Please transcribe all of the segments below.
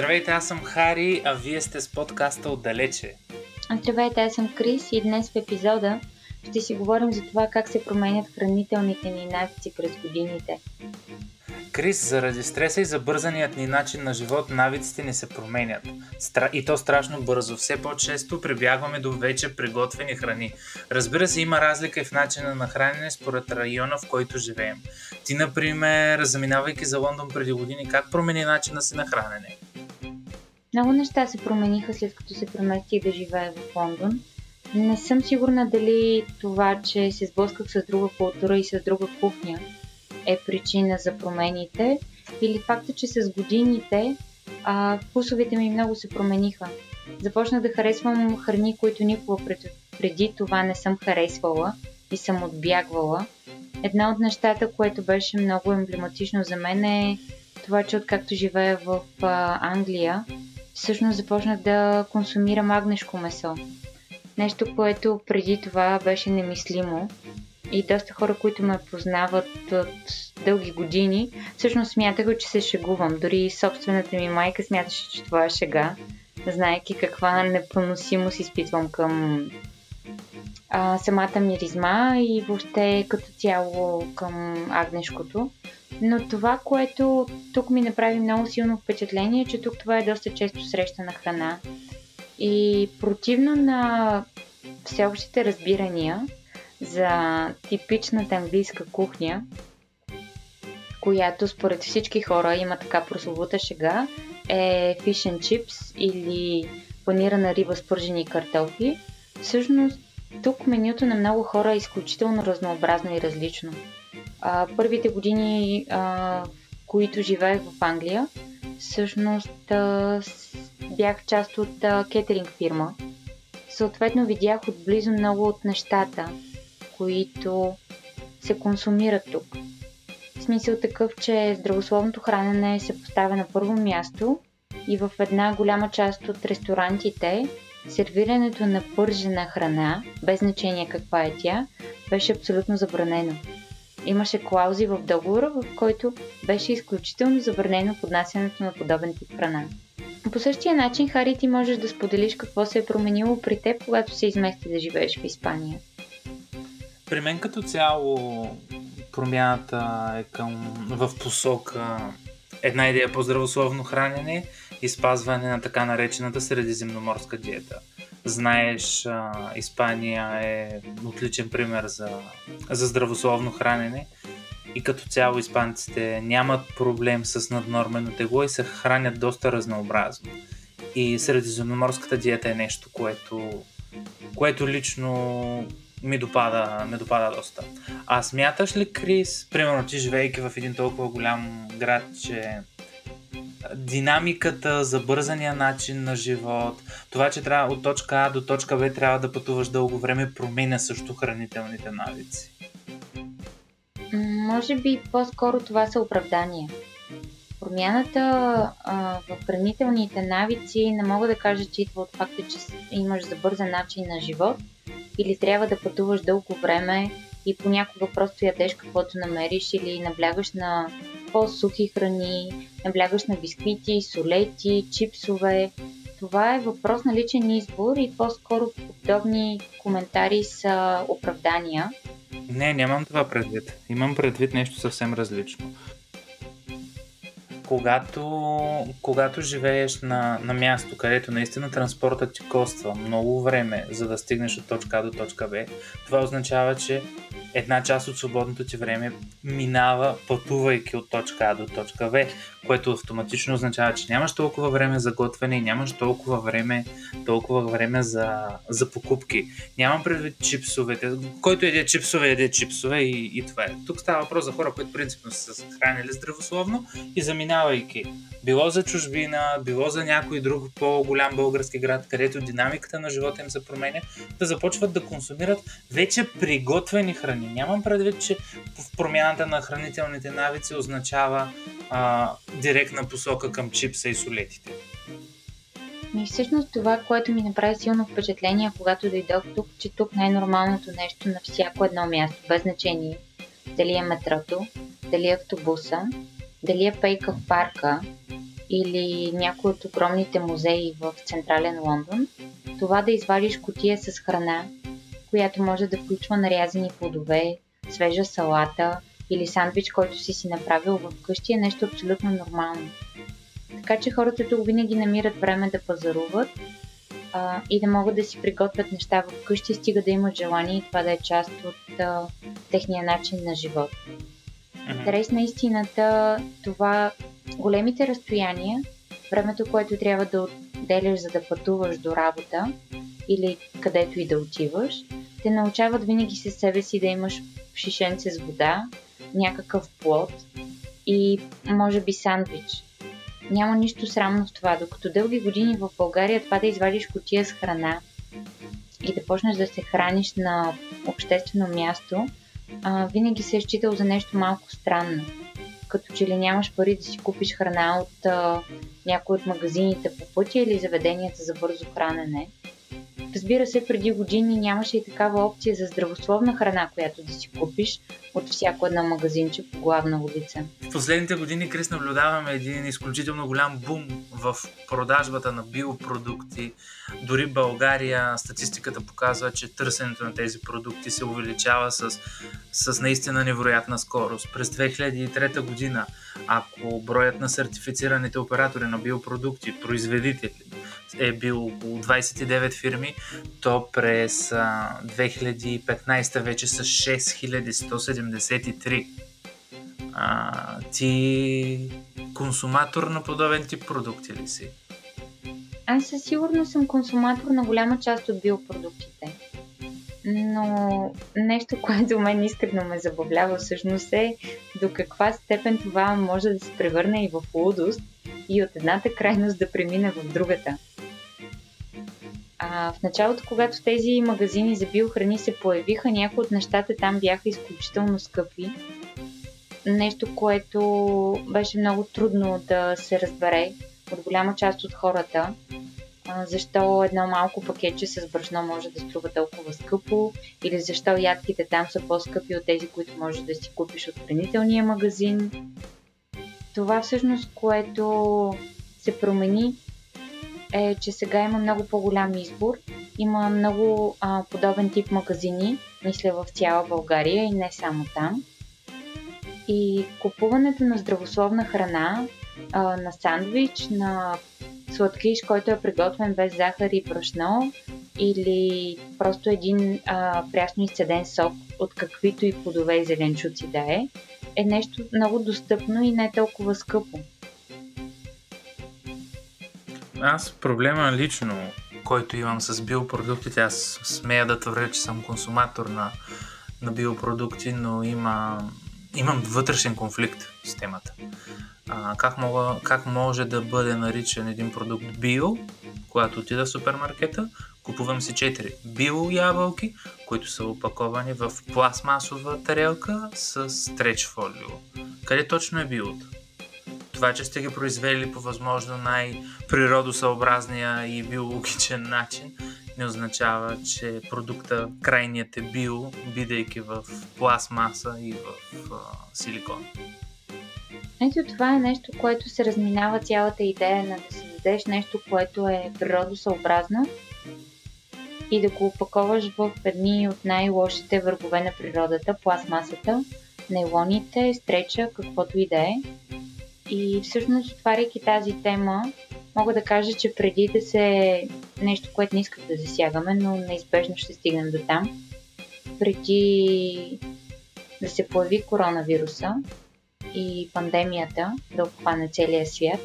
Здравейте, аз съм Хари, а вие сте с подкаста Отдалече. Здравейте, аз съм Крис и днес в епизода ще си говорим за това как се променят хранителните ни навици през годините. Крис, заради стреса и забързаният ни начин на живот, навиците ни се променят. И то страшно бързо. Все по-често прибягваме до вече приготвени храни. Разбира се, има разлика и в начина на хранене според района, в който живеем. Ти, например, заминавайки за Лондон преди години, как промени начина си на хранене? Много неща се промениха след като се преместих да живея в Лондон. Не съм сигурна дали това, че се сблъсках с друга култура и с друга кухня е причина за промените или факта, че с годините а, вкусовете ми много се промениха. Започнах да харесвам храни, които никога пред, преди това не съм харесвала и съм отбягвала. Една от нещата, което беше много емблематично за мен е това, че откакто живея в а, Англия, всъщност започнах да консумирам агнешко месо. Нещо, което преди това беше немислимо. И доста хора, които ме познават от дълги години, всъщност смятаха, че се шегувам. Дори собствената ми майка смяташе, че това е шега, знаеки каква непоносимост изпитвам към а, самата миризма и въобще като цяло към агнешкото. Но това, което тук ми направи много силно впечатление, е, че тук това е доста често срещана храна. И противно на всеобщите разбирания за типичната английска кухня, която според всички хора има така прословута шега, е fish and chips или панирана риба с пържени картофи. Всъщност тук менюто на много хора е изключително разнообразно и различно. А, първите години, а, в които живеех в Англия, всъщност а, бях част от а, кетеринг фирма. Съответно видях отблизо много от нещата, които се консумират тук. В смисъл такъв, че здравословното хранене се поставя на първо място и в една голяма част от ресторантите сервирането на пържена храна, без значение каква е тя, беше абсолютно забранено. Имаше клаузи в договора, в който беше изключително забранено поднасянето на подобен тип храна. По същия начин, Хари, ти можеш да споделиш какво се е променило при теб, когато се измести да живееш в Испания. При мен като цяло промяната е към, в посока една идея по здравословно хранене и спазване на така наречената средиземноморска диета. Знаеш, Испания е отличен пример за, за здравословно хранене и като цяло испанците нямат проблем с наднормено тегло и се хранят доста разнообразно. И средиземноморската диета е нещо, което, което лично ми допада, ми допада доста. А смяташ ли, Крис, примерно ти живейки в един толкова голям град, че динамиката, забързания начин на живот, това, че трябва от точка А до точка Б трябва да пътуваш дълго време, променя също хранителните навици? Може би по-скоро това са оправдания. Промяната а, в хранителните навици не мога да кажа, че идва от факта, че имаш забързан начин на живот или трябва да пътуваш дълго време и понякога просто ядеш каквото намериш или наблягаш на по-сухи храни, наблягаш на бисквити, солети, чипсове. Това е въпрос на личен избор и по-скоро подобни коментари са оправдания. Не, нямам това предвид. Имам предвид нещо съвсем различно. Когато, когато живееш на, на място, където наистина транспортът ти коства много време, за да стигнеш от точка А до точка Б, това означава, че една част от свободното ти време минава пътувайки от точка А до точка Б, което автоматично означава, че нямаш толкова време за готвене и нямаш толкова време, толкова време за, за покупки. Нямам предвид чипсовете. Който еде чипсове, еде чипсове и, и това е. Тук става въпрос за хора, които принципно са се хранили здравословно и заминавайки било за чужбина, било за някой друг по-голям български град, където динамиката на живота им се променя, да започват да консумират вече приготвени храни. Нямам предвид, че в промяната на хранителните навици означава а, директна посока към чипса и солетите. И всъщност това, което ми направи силно впечатление, когато дойдох тук, че тук най-нормалното нещо на всяко едно място, без значение дали е метрото, дали е автобуса, дали е пейка в парка, или някои от огромните музеи в централен Лондон, това да извадиш котия с храна, която може да включва нарязани плодове, свежа салата или сандвич, който си си направил в къщи е нещо абсолютно нормално. Така че хората тук винаги намират време да пазаруват а, и да могат да си приготвят неща в къщи, стига да имат желание и това да е част от а, техния начин на живот. Интерес на истината, това големите разстояния, времето, което трябва да отделяш за да пътуваш до работа или където и да отиваш, те научават винаги със себе си да имаш шишенце с вода, някакъв плод и може би сандвич. Няма нищо срамно в това, докато дълги години в България това да извадиш котия с храна и да почнеш да се храниш на обществено място, а, винаги се е считал за нещо малко странно. Като че ли нямаш пари да си купиш храна от а, някой от магазините по пътя или заведенията за бързо хранене. Разбира се, преди години нямаше и такава опция за здравословна храна, която да си купиш от всяко едно магазинче по главна улица. В последните години, Крис, наблюдаваме един изключително голям бум в продажбата на биопродукти. Дори България статистиката показва, че търсенето на тези продукти се увеличава с, с наистина невероятна скорост. През 2003 година, ако броят на сертифицираните оператори на биопродукти, производители, е бил около 29 фирми, то през а, 2015 вече са 6173. А, ти консуматор на подобен тип продукти ли си? Аз със сигурност съм консуматор на голяма част от биопродуктите. Но нещо, което мен искрено ме забавлява всъщност е до каква степен това може да се превърне и в лудост и от едната крайност да премине в другата. А, в началото, когато тези магазини за биохрани се появиха, някои от нещата там бяха изключително скъпи. Нещо, което беше много трудно да се разбере от голяма част от хората. Защо едно малко пакетче с брашно може да струва толкова скъпо или защо ядките там са по-скъпи от тези, които можеш да си купиш от хранителния магазин. Това всъщност, което се промени е, че сега има много по-голям избор. Има много а, подобен тип магазини, мисля в цяла България и не само там. И купуването на здравословна храна, а, на сандвич, на сладкиш, който е приготвен без захар и брашно, или просто един а, прясно изцеден сок от каквито и плодове и зеленчуци да е, е нещо много достъпно и не толкова скъпо. Аз проблема лично, който имам с биопродуктите, аз смея да твърдя, че съм консуматор на, на биопродукти, но има, имам вътрешен конфликт с темата. А, как, мога, как може да бъде наричан един продукт био, когато отида в супермаркета, купувам си 4 био ябълки, които са опаковани в пластмасова тарелка с стреч фолио. Къде точно е биото? това, че сте ги произвели по възможно най-природосъобразния и биологичен начин, не означава, че продукта крайният е био, бидейки в пластмаса и в а, силикон. Ето това е нещо, което се разминава цялата идея на да създадеш нещо, което е природосъобразно и да го опаковаш в едни от най-лошите въргове на природата, пластмасата, нейлоните, стреча, каквото и да е. И всъщност, отваряйки тази тема, мога да кажа, че преди да се нещо, което не исках да засягаме, но неизбежно ще стигнем до там, преди да се появи коронавируса и пандемията да обхване целия свят,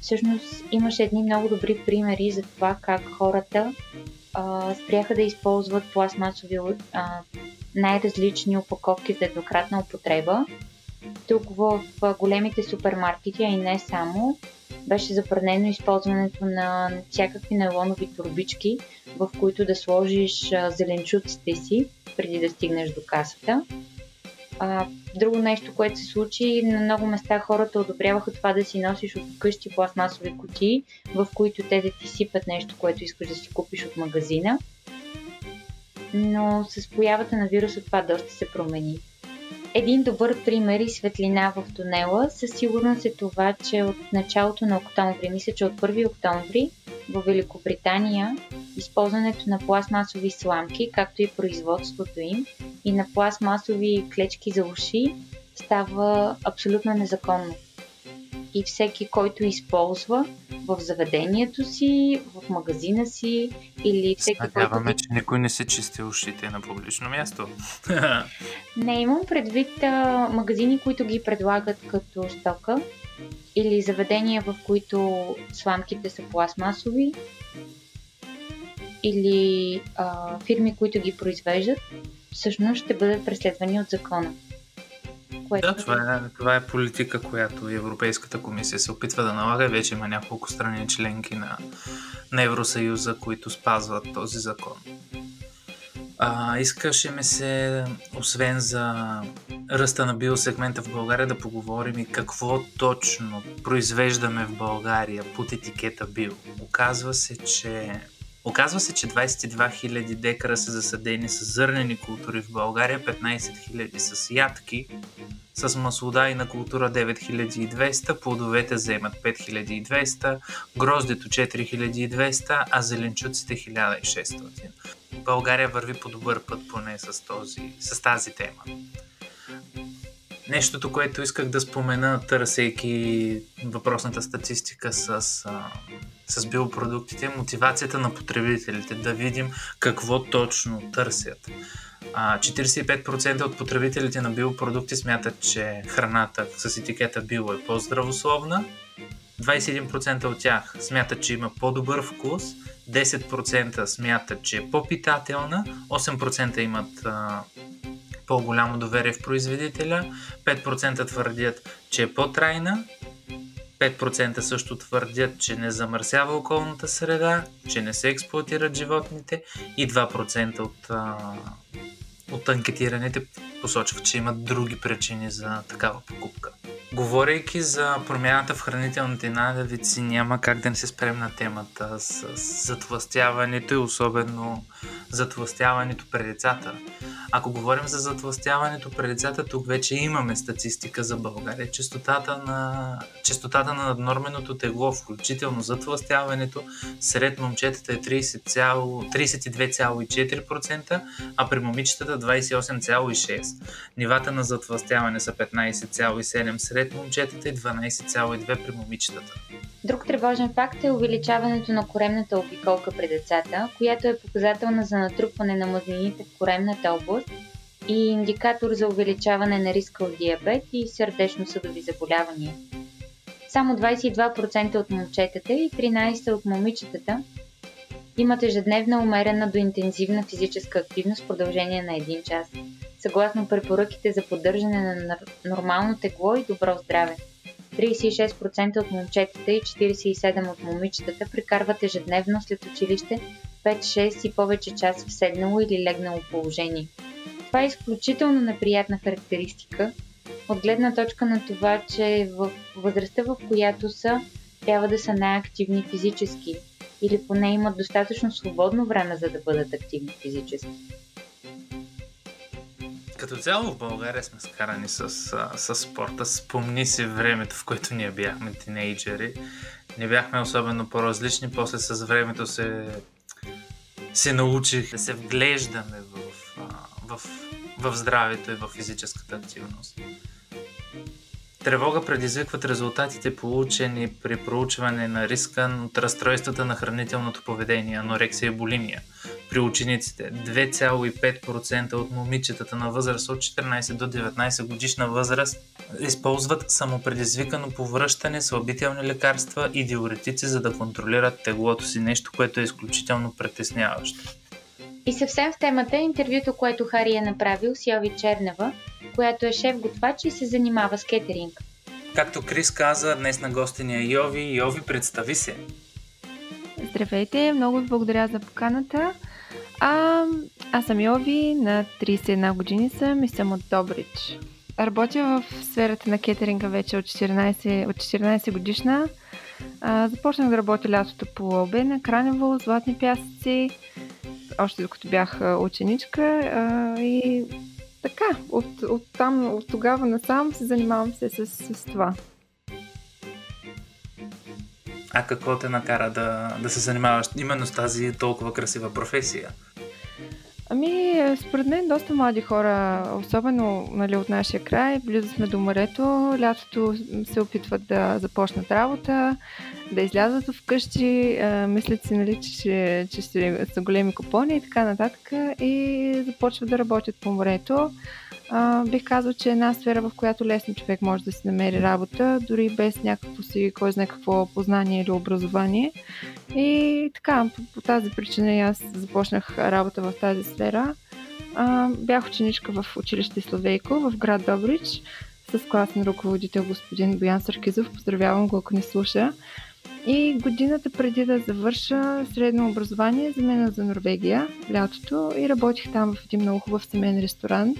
всъщност имаше едни много добри примери за това как хората спряха да използват пластмасови а, най-различни упаковки за еднократна употреба тук в големите супермаркети, а и не само, беше забранено използването на всякакви нейлонови турбички, в които да сложиш зеленчуците си, преди да стигнеш до касата. А, друго нещо, което се случи, на много места хората одобряваха това да си носиш от къщи пластмасови кутии, в които те да ти сипят нещо, което искаш да си купиш от магазина. Но с появата на вируса това доста се промени. Един добър пример и светлина в тунела със сигурност е това, че от началото на октомври, мисля, че от 1 октомври в Великобритания използването на пластмасови сламки, както и производството им и на пластмасови клечки за уши става абсолютно незаконно. И всеки, който използва в заведението си, в магазина си или всеки, Надяваме, който... че никой не се чисти ушите на публично място. Не, имам предвид а, магазини, които ги предлагат като стока или заведения, в които сламките са пластмасови или а, фирми, които ги произвеждат, всъщност ще бъдат преследвани от закона. Което... Да, това е, това е политика, която Европейската комисия се опитва да налага. Вече има няколко страни членки на, на Евросъюза, които спазват този закон. А, искаше ми се, освен за ръста на биосегмента в България, да поговорим и какво точно произвеждаме в България под етикета био. Оказва се, че Оказва се, че 22 000 декара са засадени с зърнени култури в България, 15 000 с ядки, с маслодайна култура 9200, плодовете заемат 5200, гроздето 4200, а зеленчуците 1600. България върви по добър път поне с, този, с тази тема. Нещото, което исках да спомена, търсейки въпросната статистика с, с биопродуктите, е мотивацията на потребителите, да видим какво точно търсят. 45% от потребителите на биопродукти смятат, че храната с етикета био е по-здравословна, 21% от тях смятат, че има по-добър вкус, 10% смятат, че е по-питателна, 8% имат а, по-голямо доверие в производителя, 5% твърдят, че е по-трайна, 5% също твърдят, че не замърсява околната среда, че не се експлуатират животните и 2% от, а, от анкетираните посочват, че имат други причини за такава покупка. Говорейки за промяната в хранителните навици, няма как да не се спрем на темата с, затластяването и особено затластяването при децата. Ако говорим за затластяването при децата, тук вече имаме статистика за България. Частотата на, частотата на наднорменото тегло, включително затластяването, сред момчетата е 30, 32,4%, а при момичетата 28,6%. Нивата на затластяване са 15,7% сред момчетата и 12,2% при момичетата. Друг тревожен факт е увеличаването на коремната обиколка при децата, която е показателна за натрупване на мазнините в коремната област и индикатор за увеличаване на риска от диабет и сърдечно-съдови заболявания. Само 22% от момчетата и 13% от момичетата имат ежедневна умерена до интензивна физическа активност в продължение на 1 час, съгласно препоръките за поддържане на нормално тегло и добро здраве. 36% от момчетата и 47% от момичетата прекарват ежедневно след училище 5-6 и повече часа в седнало или легнало положение. Това е изключително неприятна характеристика, от гледна точка на това, че в възрастта, в която са, трябва да са най-активни физически или поне имат достатъчно свободно време, за да бъдат активни физически. Като цяло в България сме скарани с, с спорта. Спомни си времето, в което ние бяхме тинейджери. Не бяхме особено по-различни. После с времето се, се научих да се вглеждаме в, в, в здравето и в физическата активност. Тревога предизвикват резултатите получени при проучване на риска от разстройствата на хранителното поведение, анорексия и булимия. При учениците 2,5% от момичетата на възраст от 14 до 19 годишна възраст използват самопредизвикано повръщане, слабителни лекарства и диуретици, за да контролират теглото си, нещо, което е изключително притесняващо. И съвсем в темата е интервюто, което Хари е направил с Йови Чернева, която е шеф готвач и се занимава с кетеринг. Както Крис каза, днес на гостиня е Йови. Йови, представи се. Здравейте, много ви благодаря за поканата. А, аз съм Йови, на 31 години съм и съм от Добрич. Работя в сферата на кетеринга вече от 14, от 14 годишна. А, започнах да работя лятото по Албена, Кранево, Златни пясъци, още докато бях ученичка а, и така, от, от там, от тогава насам се занимавам се с, с това. А какво те накара да, да се занимаваш именно с тази толкова красива професия? Ами, според мен доста млади хора, особено нали, от нашия край, близо сме до морето, лятото се опитват да започнат работа, да излязат вкъщи, мислят си, нали, че, че, че са големи купони и така нататък и започват да работят по морето бих казал, че е една сфера, в която лесно човек може да си намери работа, дори без някакво си, кой знае какво познание или образование. И така, по, по тази причина и аз започнах работа в тази сфера. А, бях ученичка в училище Славейко в град Добрич с класен ръководител господин Боян Саркизов. Поздравявам го, ако не слуша. И годината преди да завърша средно образование, замена за Норвегия лятото и работих там в един много хубав семейен ресторант.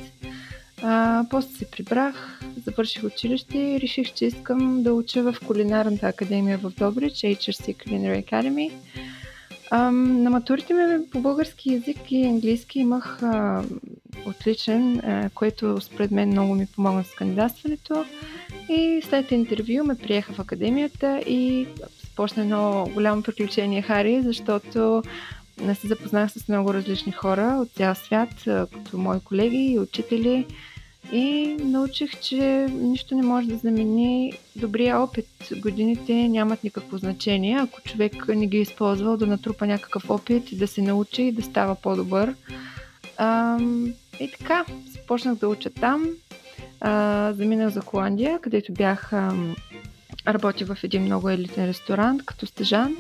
А, после се прибрах, завърших училище и реших, че искам да уча в кулинарната академия в Добрич, HRC Culinary Academy. А, на матурите ми по български язик и английски имах а, отличен, а, което според мен много ми помогна с кандидатстването. И след интервю ме приеха в академията и започна едно голямо приключение Хари, защото не се запознах с много различни хора от цял свят, като мои колеги и учители. И научих, че нищо не може да замени добрия опит. Годините нямат никакво значение. Ако човек не ги е използвал да натрупа някакъв опит, да се научи и да става по-добър. А, и така, започнах да уча там. А, заминах за Холандия, където бях а, в един много елитен ресторант като стежант.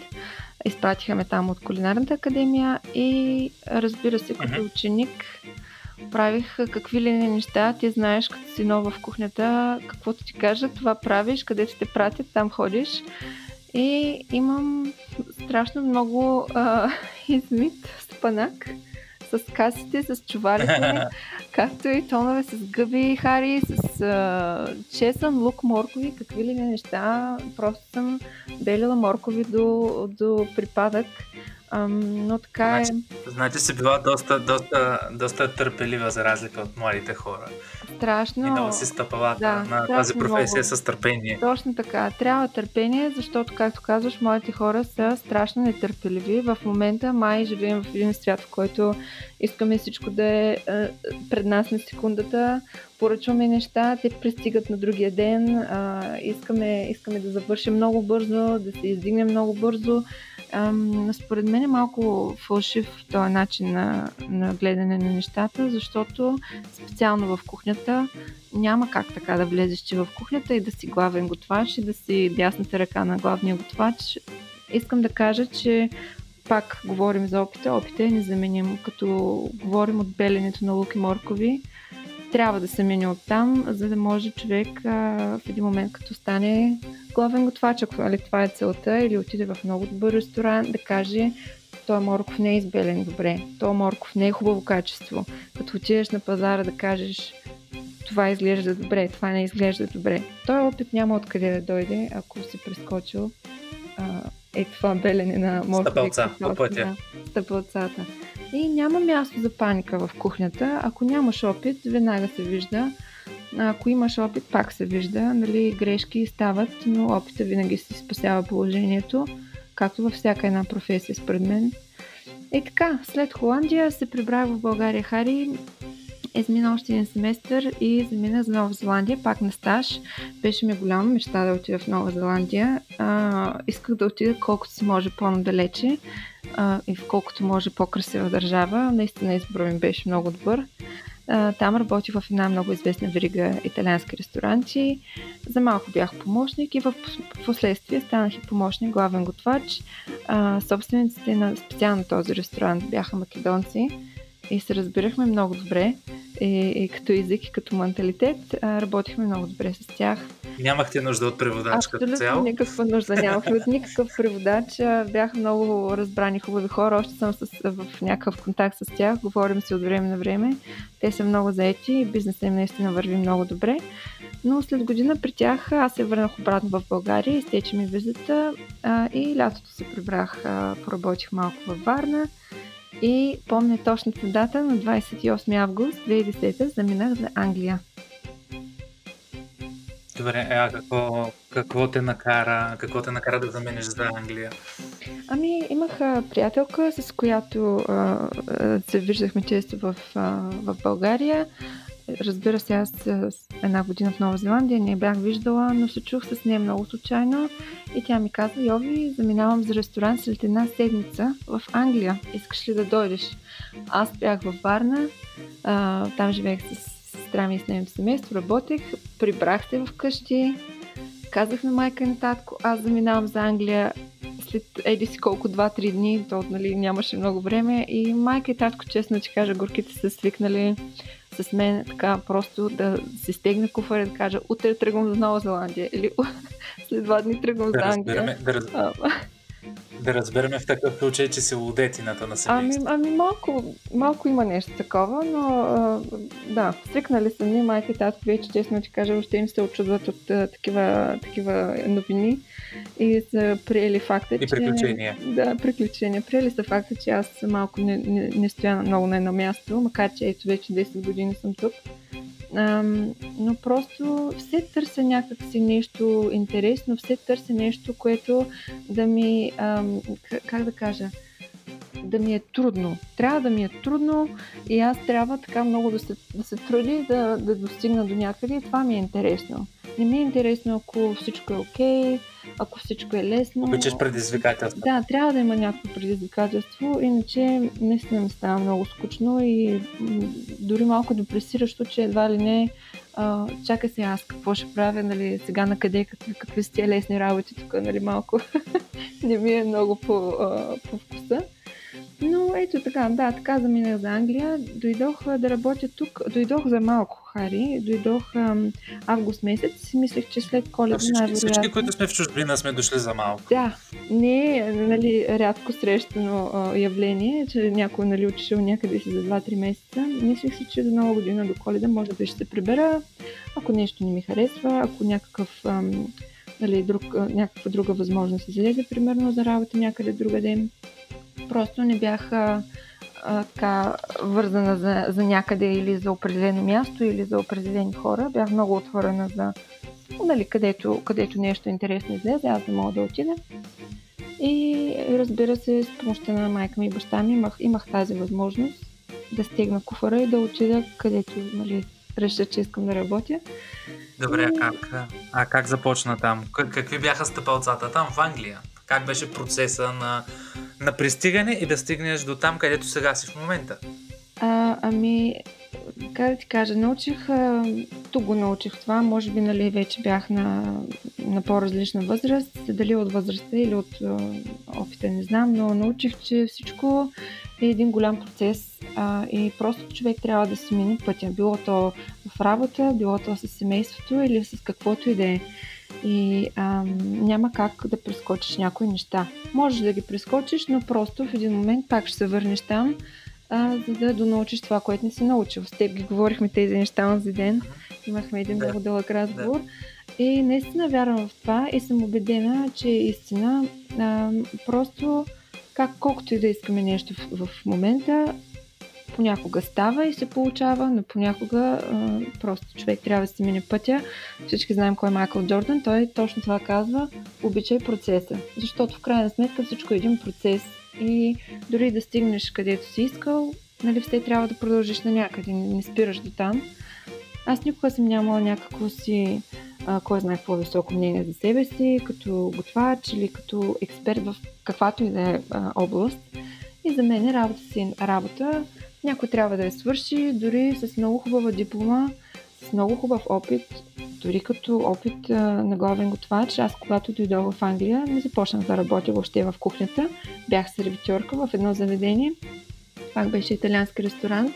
Изпратиха ме там от кулинарната академия и разбира се, като ученик правих какви ли не неща. Ти знаеш, като си нова в кухнята, каквото ти кажат, това правиш, където те пратят, там ходиш. И имам страшно много а, измит спанак с касите, с чувалите, както и тонове с гъби, хари, с а, чесън, лук, моркови, какви ли не неща. Просто съм белила моркови до, до припадък. Ам, но така е. Значи, значи си била доста, доста, доста търпелива за разлика от младите хора. Страшно. И много си стъпалата да, на тази професия много. с търпение. Точно така. Трябва търпение, защото, както казваш, младите хора са страшно нетърпеливи. В момента май живеем в един свят, в който искаме всичко да е, е пред нас на секундата, поръчваме неща, те пристигат на другия ден, искаме, искаме да завършим много бързо, да се издигнем много бързо. Според мен е малко фалшив този начин на, на гледане на нещата, защото специално в кухнята няма как така да влезеш че в кухнята и да си главен готвач и да си дясната ръка на главния готвач. Искам да кажа, че пак говорим за опита. Опита е незаменим. Като говорим от беленето на лук и моркови, трябва да се мине оттам, за да може човек а, в един момент, като стане главен готвач, ако нали, това е целта, или отиде в много добър ресторант, да каже този морков не е избелен добре, този морков не е хубаво качество. Като отидеш на пазара да кажеш това изглежда добре, това не изглежда добре. Той опит няма откъде да дойде, ако си прескочил а, е това белене на моркови. Стъпълца по пътя. Стъпълцата. И няма място за паника в кухнята. Ако нямаш опит, веднага се вижда. Ако имаш опит, пак се вижда. Нали, грешки стават, но опита винаги си спасява положението, както във всяка една професия, според мен. И така, след Холандия се прибрах в България Хари, измина още един семестър и замина за Нова Зеландия, пак на стаж. Беше ми голяма мечта да отида в Нова Зеландия. А, исках да отида колкото се може по-надалече а, и в колкото може по-красива държава. Наистина изборът ми беше много добър. А, там работих в една много известна верига италиански ресторанти. За малко бях помощник и в последствие станах и помощник, главен готвач. А, собствениците на специално този ресторант бяха македонци и се разбирахме много добре. И, и като език, и като менталитет, работихме много добре с тях. Нямахте нужда от преводач Абсолютно като цяло? никаква нужда нямахме от никакъв преводач. Бяха много разбрани хубави хора. Още съм с, в някакъв контакт с тях. Говорим си от време на време. Те са много заети и бизнесът им наистина върви много добре. Но след година при тях аз се върнах обратно в България, изтече ми визита а, и лятото се прибрах, а, поработих малко във Варна И помня точната дата на 28 август 2010 заминах за Англия. Добре, а какво, какво те накара, какво те накара да замениш за Англия? Ами, имах а, приятелка, с която а, а, се виждахме често в, а, в България. Разбира се, аз една година в Нова Зеландия не бях виждала, но се чух с нея много случайно. И тя ми каза, Йови, заминавам за ресторант след една седмица в Англия. Искаш ли да дойдеш? Аз бях във Варна, а, там живеех с сестра ми и с нейното семейство, работех, прибрах се вкъщи, казах на майка и на татко, аз заминавам за Англия след еди си колко 2-3 дни, то нали, нямаше много време и майка и татко, честно ти кажа, горките са свикнали с мен така просто да се стегне куфър и да кажа утре тръгвам за Нова Зеландия или след два дни тръгвам да за Англия. да, раз... да разберем в такъв случай, че си лудетината на семейството. Ами, ами малко, малко има нещо такова, но а, да, свикнали са ми, майка и татко вече, честно ти кажа, още им се очудват от а, такива, такива новини и са приели факта, и приключения. Че, да, приключения. Приели са факта, че аз малко не, не, не стоя много на едно място, макар че ето вече 10 години съм тук. Ам, но просто все търся някакси нещо интересно, все търся нещо, което да ми, ам, как да кажа, да ми е трудно. Трябва да ми е трудно и аз трябва така много да се, да се труди да, да достигна до някъде и това ми е интересно. Не ми е интересно, ако всичко е окей, okay, ако всичко е лесно. Обичаш предизвикателство. Да, трябва да има някакво предизвикателство, иначе наистина ми става много скучно и дори малко депресиращо, че едва ли не а, чакай се аз какво ще правя, нали, сега на къде, какви, какви са тия лесни работи тук, нали, малко не ми е много по, а, по вкуса. Но ето така, да, така заминах за Англия. Дойдох да работя тук. Дойдох за малко, Хари. Дойдох ам, август месец. Мислех, че след коледа всички, най-вероятно... Всички, които сме в чужбина, сме дошли за малко. Да, не е нали, рядко срещано а, явление, че някой нали, отишъл някъде си за 2-3 месеца. Мислех си, че до нова година, до коледа, може да ще се прибера. Ако нещо не ми харесва, ако някакъв... Ам, нали, друг, някаква друга възможност излезе, примерно за работа някъде друга ден просто не бях а, а, така вързана за, за някъде или за определено място или за определени хора. Бях много отворена за нали, където, където нещо интересно излезе, аз да мога да отида. И разбира се, с помощта на майка ми и баща ми имах, имах тази възможност да стегна куфара и да отида където нали, реша, че искам да работя. Добре, а как, а как започна там? Какви бяха стъпалцата там в Англия? Как беше процеса на на пристигане и да стигнеш до там, където сега си в момента? А, ами, как да ти кажа, научих, тук го научих това, може би нали, вече бях на, на по-различна възраст, дали от възрастта или от опита, не знам, но научих, че всичко е един голям процес а, и просто човек трябва да си мине пътя, било то в работа, било то с семейството или с каквото и да е и а, няма как да прескочиш някои неща. Можеш да ги прескочиш, но просто в един момент пак ще се върнеш там, а, за да донаучиш това, което не си научил. С теб ги говорихме тези неща онзи ден. Имахме един много дълъг разговор. И наистина вярвам в това и съм убедена, че е истина. А, просто как, колкото и да искаме нещо в, в момента, Понякога става и се получава, но понякога а, просто човек трябва да си мине пътя. Всички знаем кой е Майкъл Джордан. Той точно това казва. Обичай процеса. Защото в крайна сметка всичко е един процес. И дори да стигнеш където си искал, нали, все трябва да продължиш на някъде. Не, не спираш до там. Аз никога съм нямала някакво си, а, кой знае какво високо мнение за себе си, като готвач или като експерт в каквато и да е област. И за мен работа си е работа някой трябва да я свърши, дори с много хубава диплома, с много хубав опит, дори като опит а, на главен готвач. Аз, когато дойдох в Англия, не започнах да работя въобще в кухнята. Бях сервитьорка в едно заведение. Пак беше италиански ресторант.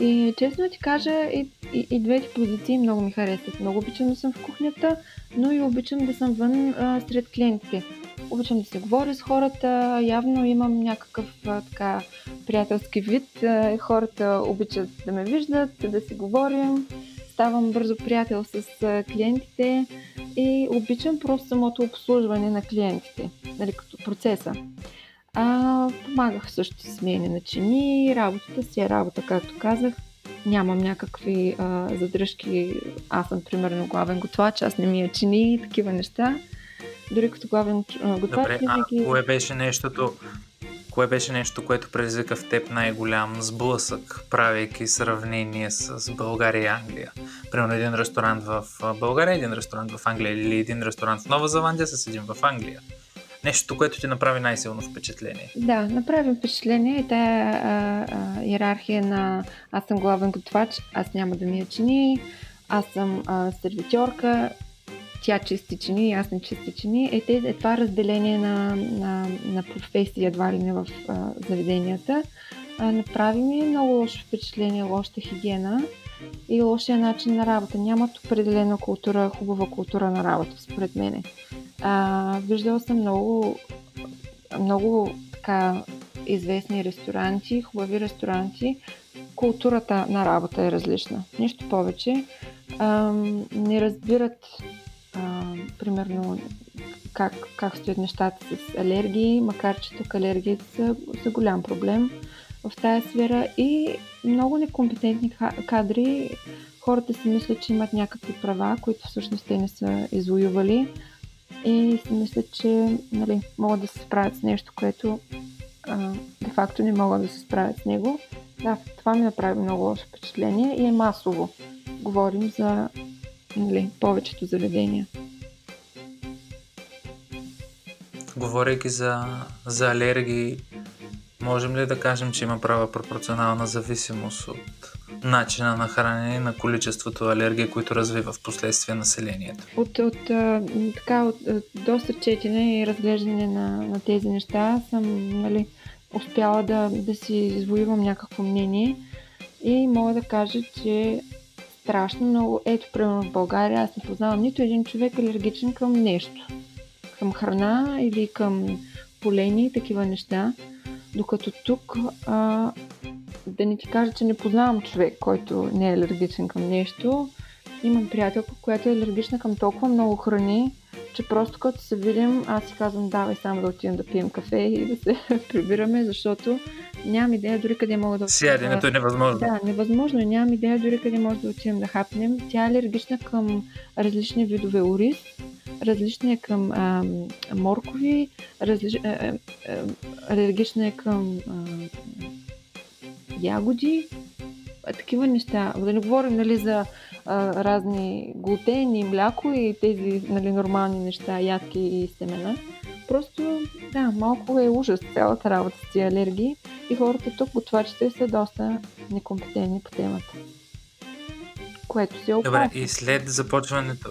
И честно ти кажа, и, и, и двете позиции много ми харесват. Много обичам да съм в кухнята, но и обичам да съм вън а, сред клиентите обичам да се говоря с хората, явно имам някакъв а, така приятелски вид. А, хората обичат да ме виждат, да си говорим. Ставам бързо приятел с а, клиентите и обичам просто самото обслужване на клиентите, нали, като процеса. А, помагах също с смене на чини, работата си е работа, както казах. Нямам някакви а, задръжки. Аз съм примерно главен готвач, аз не мия чини и такива неща. Дори като главен готвач. Добре, а кое беше нещото, кое беше нещо, което предизвика в теб най-голям сблъсък, правейки сравнение с България и Англия? Примерно един ресторант в България, един ресторант в Англия или един ресторант в Нова Зеландия с един в Англия. Нещо, което ти направи най-силно впечатление. Да, направи впечатление и тая иерархия на аз съм главен готвач, аз няма да ми я чини, аз съм а, сервитьорка, тя чисти чини, аз не чисти чини. Е, те, е това разделение на, на, на професии едва ли не в а, заведенията. А, направи ми много лошо впечатление, лоша хигиена и лошия начин на работа. Нямат определена култура, хубава култура на работа, според мен. А, виждала съм много, много така известни ресторанти, хубави ресторанти. Културата на работа е различна. Нищо повече. А, не разбират а, примерно как, как стоят нещата с алергии, макар че тук алергиите са, са голям проблем в тази сфера и много некомпетентни кадри. Хората си мислят, че имат някакви права, които всъщност те не са извоювали и си мислят, че нали, могат да се справят с нещо, което а, де факто не могат да се справят с него. Да, това ми направи много лошо впечатление и е масово. Говорим за нали, повечето заведения. Говорейки за, за алергии, можем ли да кажем, че има права пропорционална зависимост от начина на хранене на количеството алергии, които развива в последствие населението? От, от, така, от доста четене и разглеждане на, на тези неща съм нали, успяла да, да си извоювам някакво мнение и мога да кажа, че страшно много. Ето, примерно в България аз не познавам нито един човек алергичен към нещо. Към храна или към полени и такива неща. Докато тук, а, да не ти кажа, че не познавам човек, който не е алергичен към нещо. Имам приятелка, която е алергична към толкова много храни, че просто като се видим, аз си казвам, давай само да отидем да пием кафе и да се прибираме, защото нямам идея дори къде мога да отидем. Сяденето е невъзможно. Да, невъзможно. Нямам идея дори къде може да отидем да хапнем. Тя е алергична към различни видове ориз, различна е към а, моркови, различ... а, а, алергична е към а, ягоди, а, такива неща. Да не говорим нали, за а, разни глутени, мляко и тези нали, нормални неща, ядки и семена. Просто, да, малко е ужас цялата работа с тези алергии и хората тук, готвачите, са доста некомпетентни по темата. Което си е опасно. Добре, и след започването,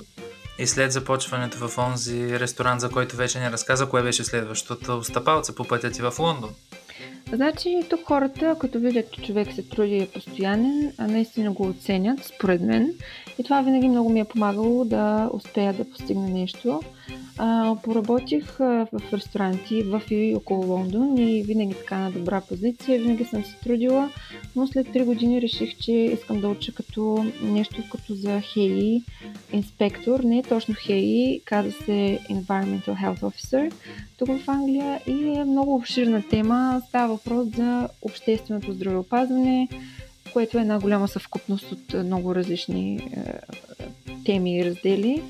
и след започването в онзи ресторант, за който вече не разказа, кое беше следващото стъпалце по пътя ти в Лондон? Значи тук хората, като видят, че човек се труди и е постоянен, наистина го оценят, според мен. И това винаги много ми е помагало да успея да постигна нещо. А, поработих в ресторанти в и около Лондон и винаги така на добра позиция, винаги съм се трудила, но след 3 години реших, че искам да уча като нещо като за ХЕИ инспектор, не е точно ХЕИ, казва се Environmental Health Officer, тук в Англия и е много обширна тема, става въпрос за общественото здравеопазване, което е една голяма съвкупност от много различни е, теми и раздели.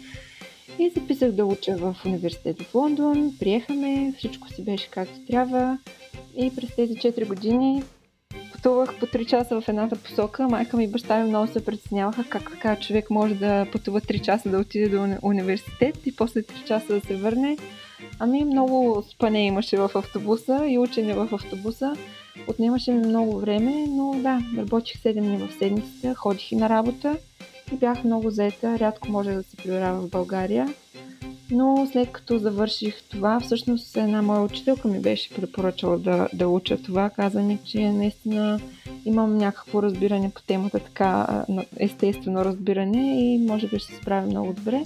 И записах да уча в университет в Лондон, приехаме, всичко си беше както трябва. И през тези 4 години пътувах по 3 часа в едната посока. Майка ми и баща ми много се притесняваха как така човек може да пътува 3 часа да отиде до университет и после 3 часа да се върне. Ами много спане имаше в автобуса и учене в автобуса. Отнемаше ми много време, но да, работих 7 дни в седмицата, ходих и на работа и бях много заета. Рядко може да се прибирава в България. Но след като завърших това, всъщност една моя учителка ми беше препоръчала да, да уча това. Каза ми, че наистина имам някакво разбиране по темата, така естествено разбиране и може би ще се справя много добре.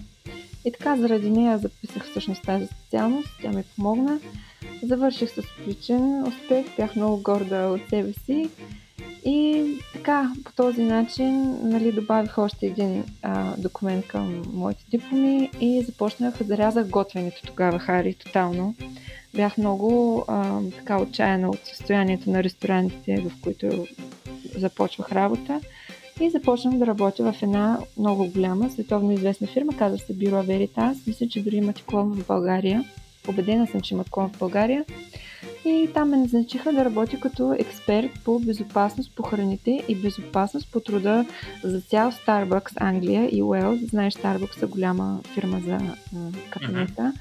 И така заради нея записах всъщност тази специалност, тя ми помогна. Завърших с отличен успех, бях много горда от себе си и така, по този начин нали, добавих още един а, документ към моите дипломи и започнах, зарязах готвенето тогава, Хари, тотално. бях много а, така отчаяна от състоянието на ресторантите, в които започвах работа. И започнах да работя в една много голяма, световно известна фирма, казва се Бюро Veritas. Мисля, че дори имат клон в България. Обедена съм, че имат клон в България. И там ме назначиха да работя като експерт по безопасност по храните и безопасност по труда за цял Starbucks Англия и Уелс. Знаеш, Starbucks е голяма фирма за кафенета.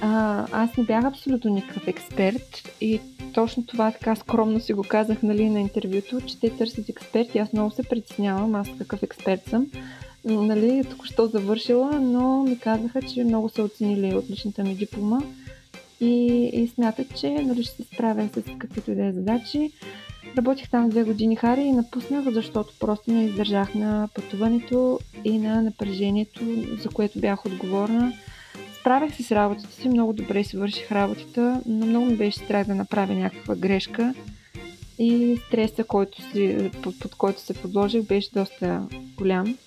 А, аз не бях абсолютно никакъв експерт и точно това така скромно си го казах нали, на интервюто, че те търсят експерти. Аз много се притеснявам, аз какъв експерт съм. Нали, току-що завършила, но ми казаха, че много са оценили отличната ми диплома и, и смятат, че нали, ще се справя с каквито и да е задачи. Работих там две години хари и напуснах, защото просто не издържах на пътуването и на напрежението, за което бях отговорна. Справях се с работата си, много добре си върших работата, но много ми беше страх да направя някаква грешка. И стреса, който си, под, под който се подложих, беше доста голям.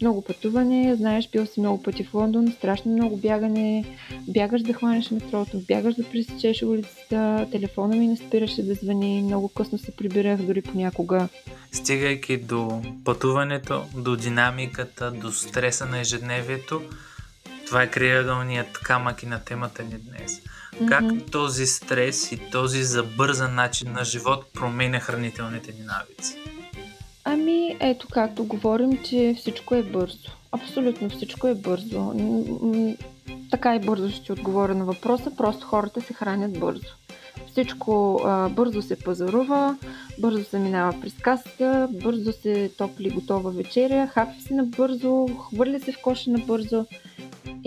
Много пътуване, знаеш, бил си много пъти в Лондон, страшно много бягане, бягаш да хванеш метрото, бягаш да пресечеш улицата, телефона ми не спираше да звъни, много късно се прибирах дори понякога. Стигайки до пътуването, до динамиката, до стреса на ежедневието, това е криъгълният камък и на темата ни днес. Как mm-hmm. този стрес и този забързан начин на живот променя хранителните ни навици? Ами, ето както говорим, че всичко е бързо. Абсолютно всичко е бързо. Така и бързо ще отговоря на въпроса, просто хората се хранят бързо. Всичко а, бързо се пазарува, бързо се минава през касата, бързо се топли готова вечеря, хапи се набързо, хвърля се в коша набързо.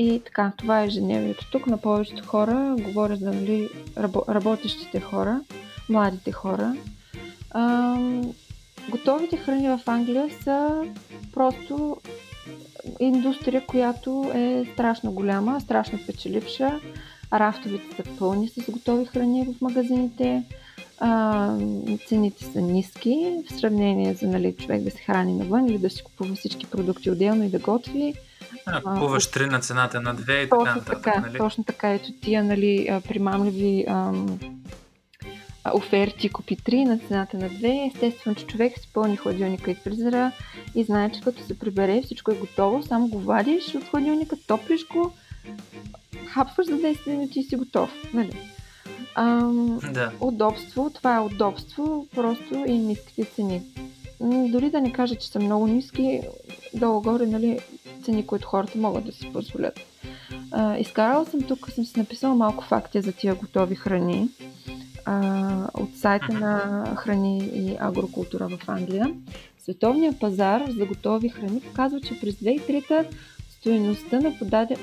И така, това е ежедневието. Тук на повечето хора, говоря за нали, работещите хора, младите хора, а, Готовите храни в Англия са просто индустрия, която е страшно голяма, страшно печеливша. Рафтовете са пълни с готови храни в магазините. А, цените са ниски в сравнение за нали, човек да се храни навън или да си купува всички продукти отделно и да готви. А, купуваш 3 на цената на 2 и така нататък. Така, нали? Точно така. Ето тия нали, примамливи ам, оферти, купи 3 на цената на 2. Естествено, че човек си пълни хладилника и фризера и знае, че като се прибере, всичко е готово, само го вадиш от хладилника, топлиш го, хапваш за 10 минути и си готов. Нали? Ам, да. Удобство, това е удобство, просто и ниските цени. Дори да не кажа, че са много ниски, долу-горе, нали, цени, които хората могат да си позволят. А, изкарала съм тук, съм си написала малко факти за тия готови храни а, от сайта на храни и агрокултура в Англия. Световният пазар за готови храни показва, че през 2003 стоеността на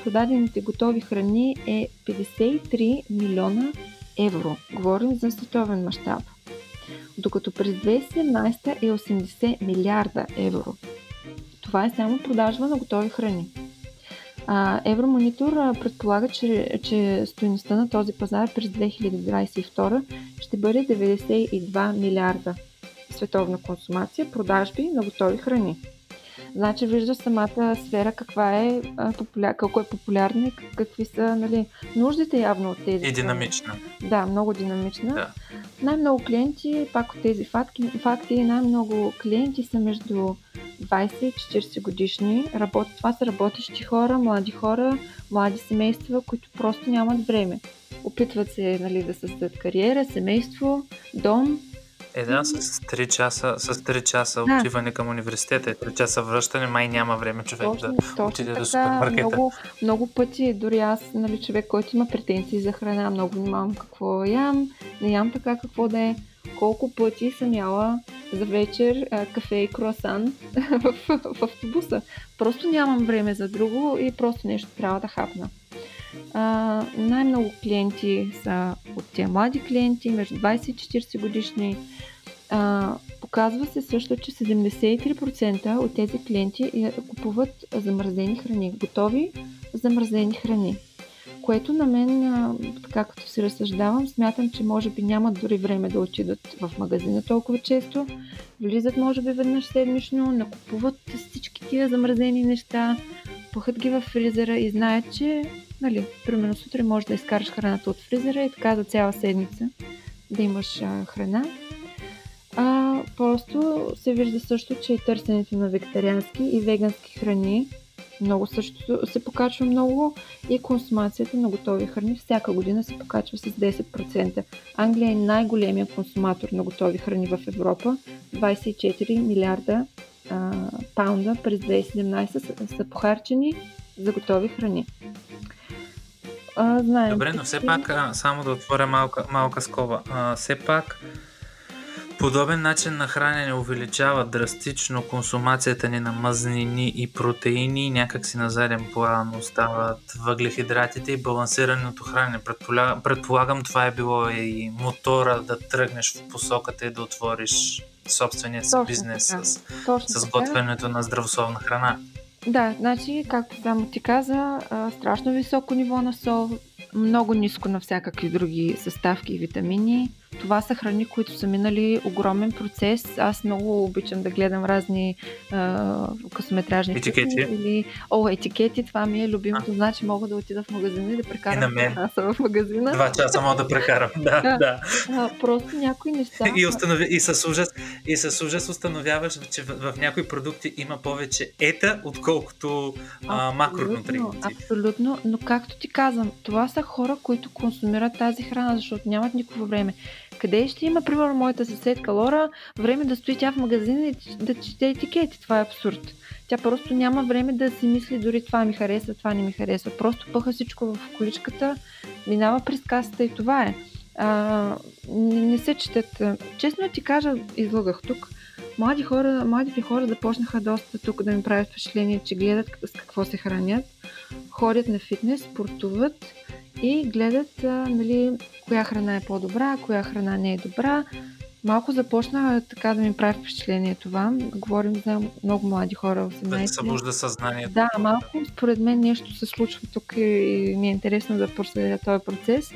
продадените готови храни е 53 милиона евро. Говорим за световен мащаб. Докато през 2017 е 80 милиарда евро. Това е само продажба на готови храни. Евромонитор предполага, че, че стоеността на този пазар през 2022 ще бъде 92 милиарда световна консумация, продажби на готови храни. Значи вижда самата сфера каква е, популя... колко е популярна и какви са нали, нуждите явно от тези. И динамична. Да, много динамична. Да. Най-много клиенти, пак от тези факти, факти най-много клиенти са между 20 и 40 годишни. Работ... Това са работещи хора, млади хора, млади семейства, които просто нямат време. Опитват се нали, да създадат кариера, семейство, дом. Е, да, с 3 часа, с 3 часа да. отиване към университета и 3 часа връщане, май няма време човек точно, да точно отиде така, до супермаркета. Много, много пъти, дори аз, нали, човек, който има претенции за храна, много внимавам какво ям, не ям така какво да е колко пъти съм яла за вечер а, кафе и круасан в, в автобуса. Просто нямам време за друго и просто нещо трябва да хапна. А, най-много клиенти са от тия млади клиенти, между 20 и 40 годишни. А, показва се също, че 73% от тези клиенти е, купуват замразени храни, готови замразени храни което на мен, така като си разсъждавам, смятам, че може би нямат дори време да отидат в магазина толкова често. Влизат, може би, веднъж седмично, накупуват всички тия замразени неща, пъхат ги в фризера и знаят, че нали, примерно сутрин можеш да изкараш храната от фризера и така за цяла седмица да имаш а, храна. А, просто се вижда също, че и търсенето на вегетариански и вегански храни много също се покачва много и консумацията на готови храни всяка година се покачва с 10%. Англия е най-големия консуматор на готови храни в Европа. 24 милиарда а, паунда през 2017 са, са похарчени за готови храни. А, знаем, Добре, но все пак, а, само да отворя малка, малка скоба, а, все пак Подобен начин на хранене увеличава драстично консумацията ни на мазнини и протеини някак си на заден план остават въглехидратите и балансираното хранене. Предполагам, предполагам това е било и мотора да тръгнеш в посоката и да отвориш собствения си бизнес така. с, Точно с готвенето на здравословна храна. Да, значи, както само ти каза, страшно високо ниво на сол, много ниско на всякакви други съставки и витамини. Това са храни, които са минали огромен процес. Аз много обичам да гледам разни а, късометражни етикети. Филми, или, о, етикети, това ми е любимото. А. Значи мога да отида в магазина и да прекарам и на мен. часа в магазина. Два часа мога да прекарам, да, да. да. А, просто някои неща. И, установи, и, с ужас, и с ужас установяваш, че в, в някои продукти има повече ета, отколкото а, макронутриенти. Абсолютно, но както ти казвам, това са хора, които консумират тази храна, защото нямат никакво време. Къде ще има, примерно, моята съседка Лора, време да стои тя в магазина и да чете етикети? Това е абсурд. Тя просто няма време да си мисли дори това ми харесва, това не ми харесва. Просто пъха всичко в количката, минава през касата и това е. А, не, не се четат. Честно ти кажа, излагах тук. Млади хора, младите хора започнаха доста тук да ми правят впечатление, че гледат с какво се хранят, ходят на фитнес, спортуват и гледат а, нали, коя храна е по-добра, коя храна не е добра. Малко започна така да ми прави впечатление това. Говорим за много млади хора в семейството. Да събужда съзнанието. Да, малко според мен нещо се случва тук и ми е интересно да проследя този процес.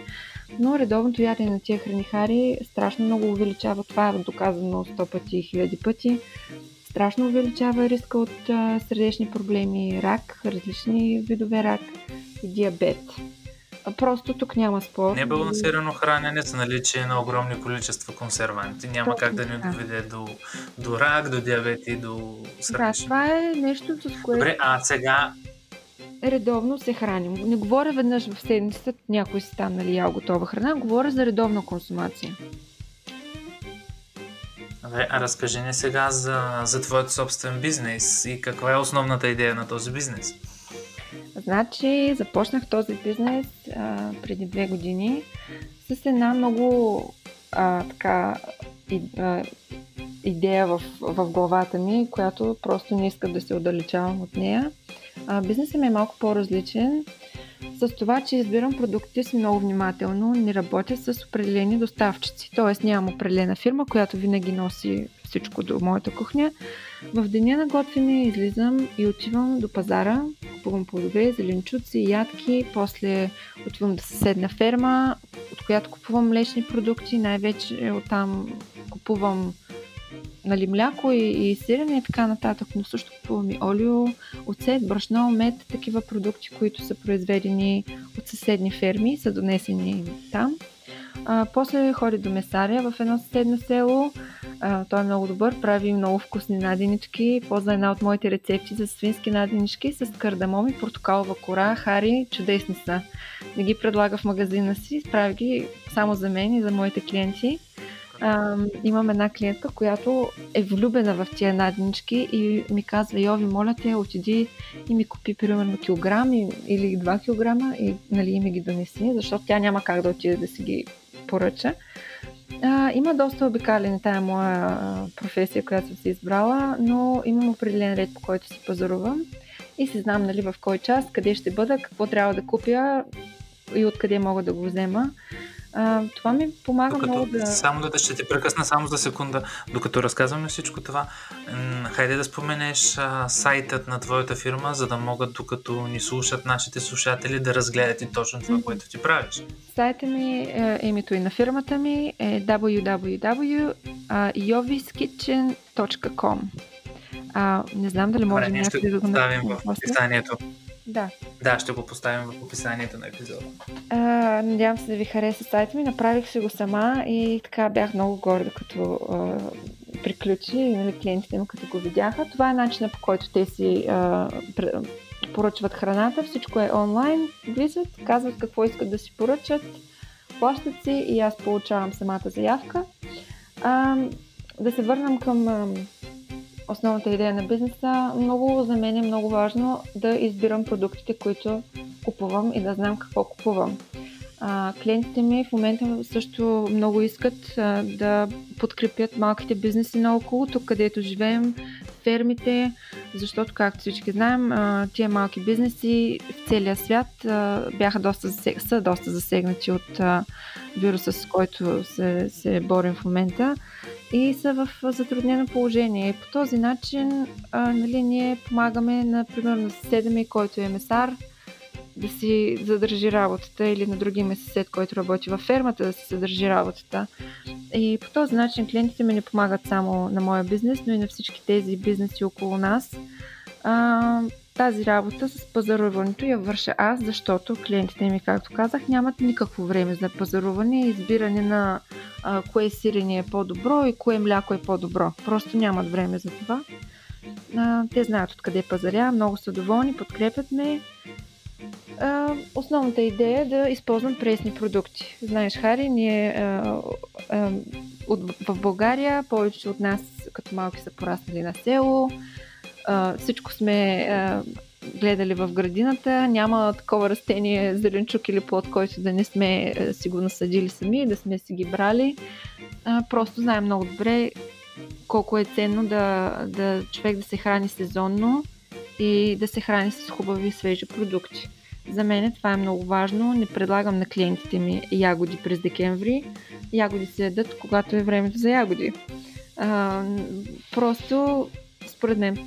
Но редовното ядене на тия хранихари страшно много увеличава. Това е доказано 100 пъти и хиляди пъти. Страшно увеличава риска от а, сърдечни проблеми, рак, различни видове рак и диабет. Просто тук няма спор. Небалансирано хранене с наличие на огромни количества консерванти няма Точно, как да ни доведе до, до рак, до диабет и до сърдечни. Да, това е нещо, с което... Добре, а сега редовно се храним. Не говоря веднъж в седмицата, някой си там нали, ял готова храна, говоря за редовна консумация. Добре, а разкажи ни сега за, за твоят собствен бизнес и каква е основната идея на този бизнес? Значи, започнах този бизнес а, преди две години с една много а, така и, а, идея в, в главата ми, която просто не искам да се отдалечавам от нея. А, бизнесът ми е малко по-различен с това, че избирам продуктите си много внимателно, не работя с определени доставчици. Т.е. нямам определена фирма, която винаги носи всичко до моята кухня. В деня на готвене излизам и отивам до пазара, купувам плодове, зеленчуци, ядки, после отивам да съседна ферма, от която купувам млечни продукти, най-вече оттам купувам нали, мляко и, и сирене и така нататък, но също купувам и олио, оцет, брашно, мед, такива продукти, които са произведени от съседни ферми, са донесени там. А, после ходи до месаря в едно съседно село. А, той е много добър, прави много вкусни наденички. Ползва една от моите рецепти за свински наденички с кардамом и портокалова кора. Хари, чудесни са. Не ги предлага в магазина си, прави ги само за мен и за моите клиенти. Имам една клиентка, която е влюбена в тия наденички и ми казва, Йови, моля те, отиди и ми купи примерно килограм или два килограма и нали, ми ги донеси, защото тя няма как да отиде да си ги поръча. А, има доста обикален тая моя професия, която съм си избрала, но имам определен ред, по който си пазарувам и си знам нали, в кой час, къде ще бъда, какво трябва да купя и откъде мога да го взема. А, това ми помага докато, много да... Само да ще те прекъсна само за секунда. Докато разказваме всичко това, хайде да споменеш а, сайтът на твоята фирма, за да могат, докато ни слушат нашите слушатели, да разгледат и точно това, mm-hmm. което ти правиш. Сайтът ми, е, името и на фирмата ми е www.yoviskitchen.com а, Не знам дали може някой да го направим в описанието. Да. Да, ще го поставим в описанието на епизода. А, надявам се да ви хареса сайта ми. Направих си го сама и така бях много горда, като а, приключи нали, клиентите ми, като го видяха. Това е начинът по който те си а, поръчват храната. Всичко е онлайн. Влизат, казват какво искат да си поръчат, плащат си и аз получавам самата заявка. А, да се върнем към основната идея на бизнеса. Много за мен е много важно да избирам продуктите, които купувам и да знам какво купувам. А, клиентите ми в момента също много искат а, да подкрепят малките бизнеси наоколо, тук където живеем, фермите, защото, както всички знаем, тия малки бизнеси в целия свят бяха доста са доста засегнати от вируса, с който се, се борим в момента и са в затруднено положение. По този начин нали, ние помагаме, например, на съседа ми, който е месар, да си задържи работата или на другия ми съсед, който работи във фермата, да си задържи работата. И по този начин клиентите ми не помагат само на моя бизнес, но и на всички тези бизнеси около нас. А, тази работа с пазаруването я върша аз, защото клиентите ми, както казах, нямат никакво време за пазаруване и избиране на а, кое сирене е по-добро и кое мляко е по-добро. Просто нямат време за това. А, те знаят откъде пазаря, много са доволни, подкрепят ме а, основната идея е да използвам пресни продукти. Знаеш, Хари, ние а, а, от, в България повече от нас като малки са пораснали на село. А, всичко сме а, гледали в градината. Няма такова растение, зеленчук или плод, който да не сме си го насадили сами, да сме си ги брали. А, просто знаем много добре колко е ценно да, да човек да се храни сезонно и да се храни с хубави свежи продукти. За мен това е много важно. Не предлагам на клиентите ми ягоди през декември. Ягоди се ядат, когато е времето за ягоди. А, просто, според мен,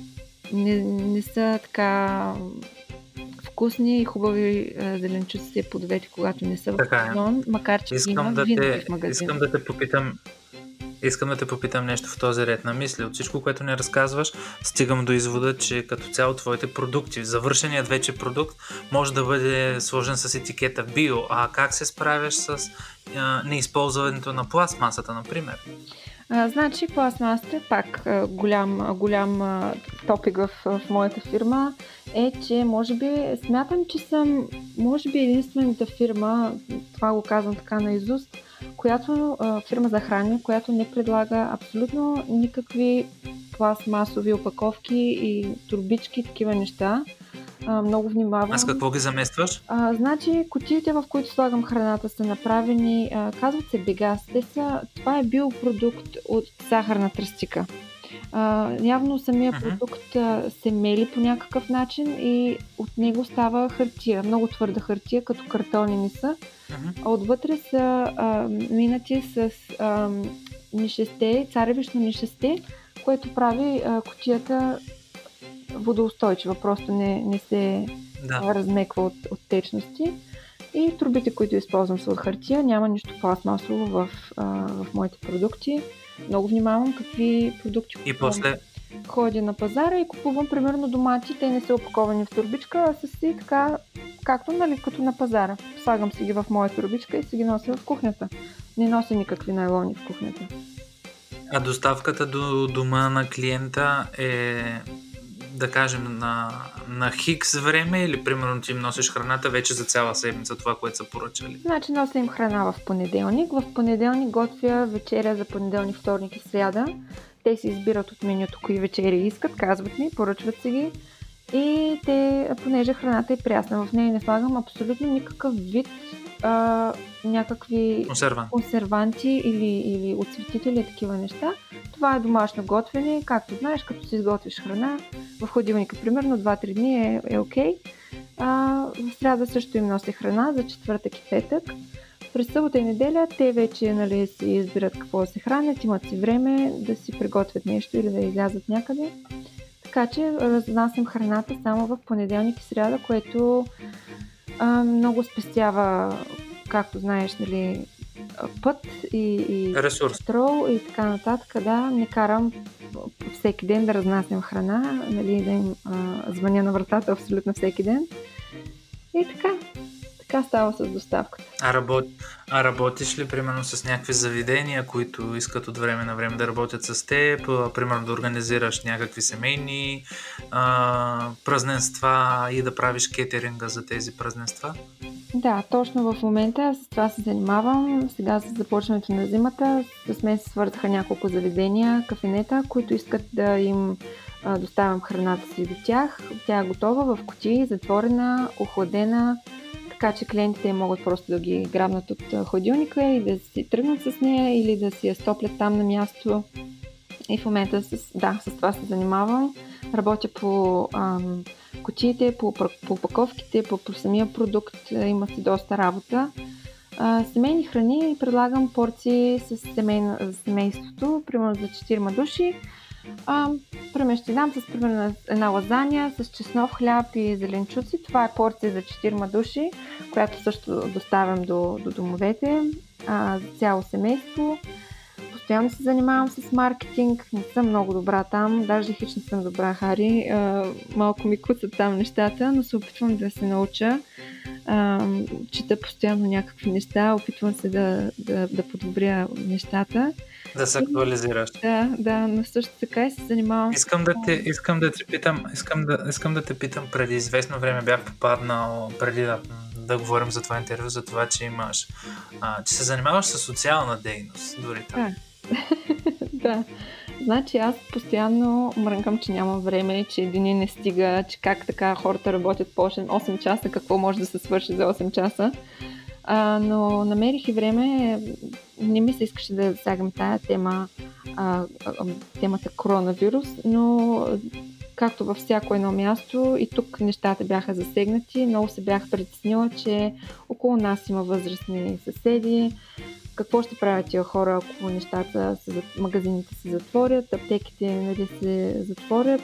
не, не са така вкусни и хубави зеленчуци и плодовете, когато не са в е. сезон, макар че искам има да винаги те, в магазина. Искам да те попитам, Искам да те попитам нещо в този ред на мисли. От всичко, което не разказваш, стигам до извода, че като цяло твоите продукти, завършеният вече продукт, може да бъде сложен с етикета био. А как се справяш с а, неизползването на пластмасата, например? А, значи пластмасата, пак голям, голям топик в, в моята фирма е, че може би смятам, че съм може би единствената фирма, това го казвам така на изуст, която фирма за храни, която не предлага абсолютно никакви пластмасови опаковки и турбички, такива неща. А, много внимавам. А с какво ги заместваш? А, значи, кутиите, в които слагам храната, са направени, а, казват се бегас. Те са, това е биопродукт от захарна тръстика. А, явно самия uh-huh. продукт а, се мели по някакъв начин и от него става хартия, много твърда хартия, като картонени са. Uh-huh. А отвътре са а, минати с а, нишесте, царевично нишесте, което прави а, кутията водоустойчива, просто не, не се да. размеква от, от течности. И трубите, които използвам са от хартия, няма нищо пластмасово в, а, в моите продукти. Много внимавам какви продукти купувам. И после? Ходя на пазара и купувам примерно домати, те не са опаковани в турбичка, а са си така, както нали, като на пазара. Слагам си ги в моя турбичка и си ги нося в кухнята. Не нося никакви найлони в кухнята. А доставката до дома на клиента е да кажем, на, на хикс време или примерно ти им носиш храната вече за цяла седмица, това, което са поръчали? Значи нося им храна в понеделник. В понеделник готвя вечеря за понеделник, вторник и сряда. Те си избират от менюто кои вечери искат, казват ми, поръчват си ги. И те, понеже храната е прясна, в нея не слагам абсолютно никакъв вид а, някакви Консервант. консерванти или, или отцветители такива неща. Това е домашно готвене. Както знаеш, като си изготвиш храна, в ходилника примерно 2-3 дни е, е окей. А, в среда също им нося храна за четвъртък и петък. През събота и неделя те вече нали, си избират какво да се хранят, имат си време да си приготвят нещо или да излязат някъде. Така че разнасям храната само в понеделник и сряда, което а, много спестява, както знаеш, нали, път и, и Ресурс. петрол и така нататък. Да, не карам всеки ден да разнасям храна, нали, да им а, звъня на вратата абсолютно всеки ден. И така. Така става с доставката. А, работ... а работиш ли, примерно, с някакви заведения, които искат от време на време да работят с теб? Примерно да организираш някакви семейни а, празненства и да правиш кетеринга за тези празненства? Да, точно в момента с това се занимавам. Сега с започването на зимата с мен се свързаха няколко заведения, кафенета, които искат да им доставям храната си до тях. Тя е готова в кутии, затворена, охладена, така че клиентите могат просто да ги грабнат от хладилника и да си тръгнат с нея или да си я стоплят там на място. И в момента с, да, с това се занимавам. Работя по ам, кутиите, по, по упаковките, по, по самия продукт. Има си доста работа. А, семейни храни предлагам порции с семейно, семейството, примерно за 4 души. А, примерно ще дам с примерно една лазания с чеснов хляб и зеленчуци. Това е порция за 4 души, която също доставям до, до домовете а, за цяло семейство. Постоянно се занимавам с маркетинг, не съм много добра там, даже хич не съм добра, Хари. А, малко ми куцат там нещата, но се опитвам да се науча. А, чета постоянно някакви неща, опитвам се да, да, да подобря нещата. Да се актуализираш. Да, да, но също така и се занимавам. Искам да те, искам да те питам, искам да, искам да те питам, преди известно време бях попаднал, преди да, да говорим за това интервю, за това, че имаш, а, че се занимаваш с социална дейност, дори така. да. Значи аз постоянно мрънкам, че няма време, че един не стига, че как така хората работят по 8 часа, какво може да се свърши за 8 часа. А, но намерих и време, не ми се искаше да засягам тая тема, а, темата коронавирус, но както във всяко едно място и тук нещата бяха засегнати. Много се бях притеснила, че около нас има възрастни съседи. Какво ще правят тия хора, ако нещата, магазините се затворят, аптеките нали, се затворят,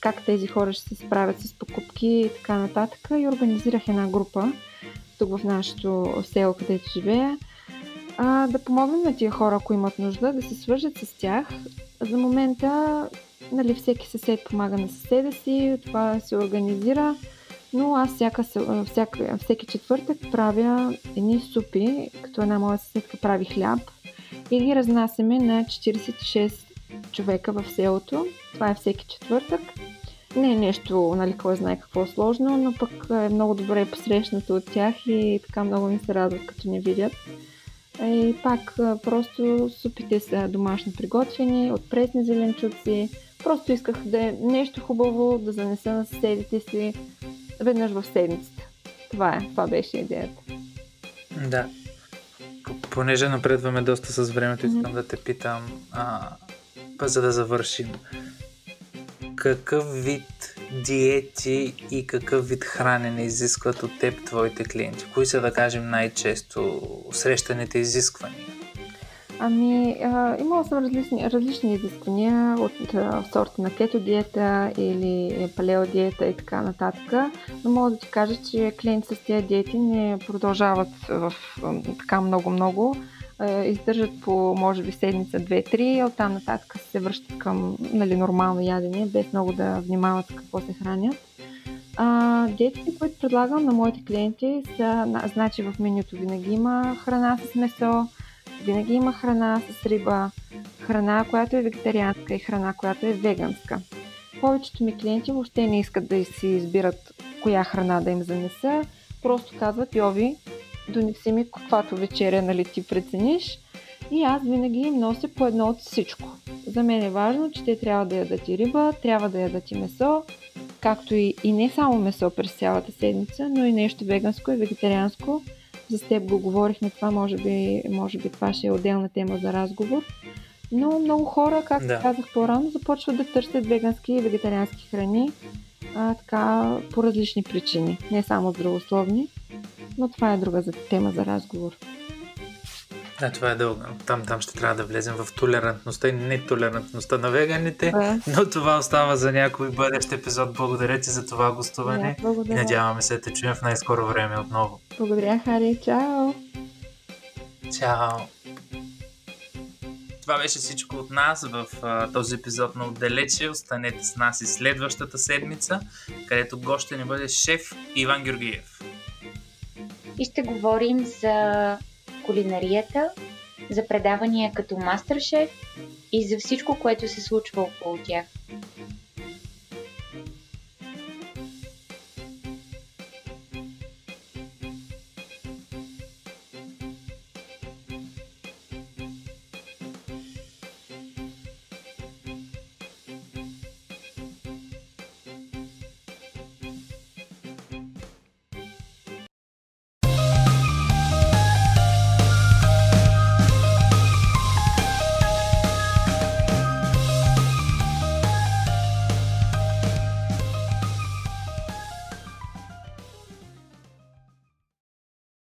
как тези хора ще се справят с покупки и така нататък. И организирах една група, тук в нашото село, където живея, а, да помогнем на тия хора, ако имат нужда, да се свържат с тях. За момента нали, всеки съсед помага на съседа си, това се организира, но аз всяка, всяка, всеки четвъртък правя едни супи, като една моя съседка прави хляб и ги разнасяме на 46 човека в селото. Това е всеки четвъртък. Не е нещо, нали, кой знае какво е сложно, но пък е много добре посрещнато от тях и така много ми се радват, като не видят. И пак просто супите са домашно приготвени, от пресни зеленчуци. Просто исках да е нещо хубаво, да занеса на съседите си веднъж в седмицата. Това е, това беше идеята. Да. Понеже напредваме доста с времето, искам mm-hmm. да те питам, а, за да завършим какъв вид диети и какъв вид хранене изискват от теб твоите клиенти? Кои са, да кажем, най-често срещаните изисквания? Ами, а, имала съм различни, различни изисквания от а, сорта на кето диета или палео диета и така нататък, но мога да ти кажа, че клиенти с тези диети не продължават в така много-много издържат по, може би, седмица, две-три, а оттам нататък се връщат към нали, нормално ядене, без много да внимават какво се хранят. А, диетите, които предлагам на моите клиенти са, значи в менюто винаги има храна с месо, винаги има храна с риба, храна, която е вегетарианска и храна, която е веганска. Повечето ми клиенти въобще не искат да си избират коя храна да им занеса, просто казват, Йови, донеси ми каквато вечеря нали, ти прецениш и аз винаги им нося по едно от всичко. За мен е важно, че те трябва да ядат и риба, трябва да ядат и месо, както и, и не само месо през цялата седмица, но и нещо веганско и вегетарианско. За теб го говорихме това, може би, може би това ще е отделна тема за разговор. Но много хора, както да. казах по-рано, започват да търсят вегански и вегетариански храни а, така, по различни причини, не само здравословни но това е друга тема за разговор. Да, това е дълго. Там, там ще трябва да влезем в толерантността и нетолерантността на веганите, да. но това остава за някой бъдещ епизод. Благодаря ти за това гостуване да, и надяваме се да те чуем в най-скоро време отново. Благодаря, Хари. Чао! Чао! Това беше всичко от нас в а, този епизод на Отдалече. Останете с нас и следващата седмица, където гоще ни бъде шеф Иван Георгиев. И ще говорим за кулинарията, за предавания като Мастершеф и за всичко, което се случва около тях.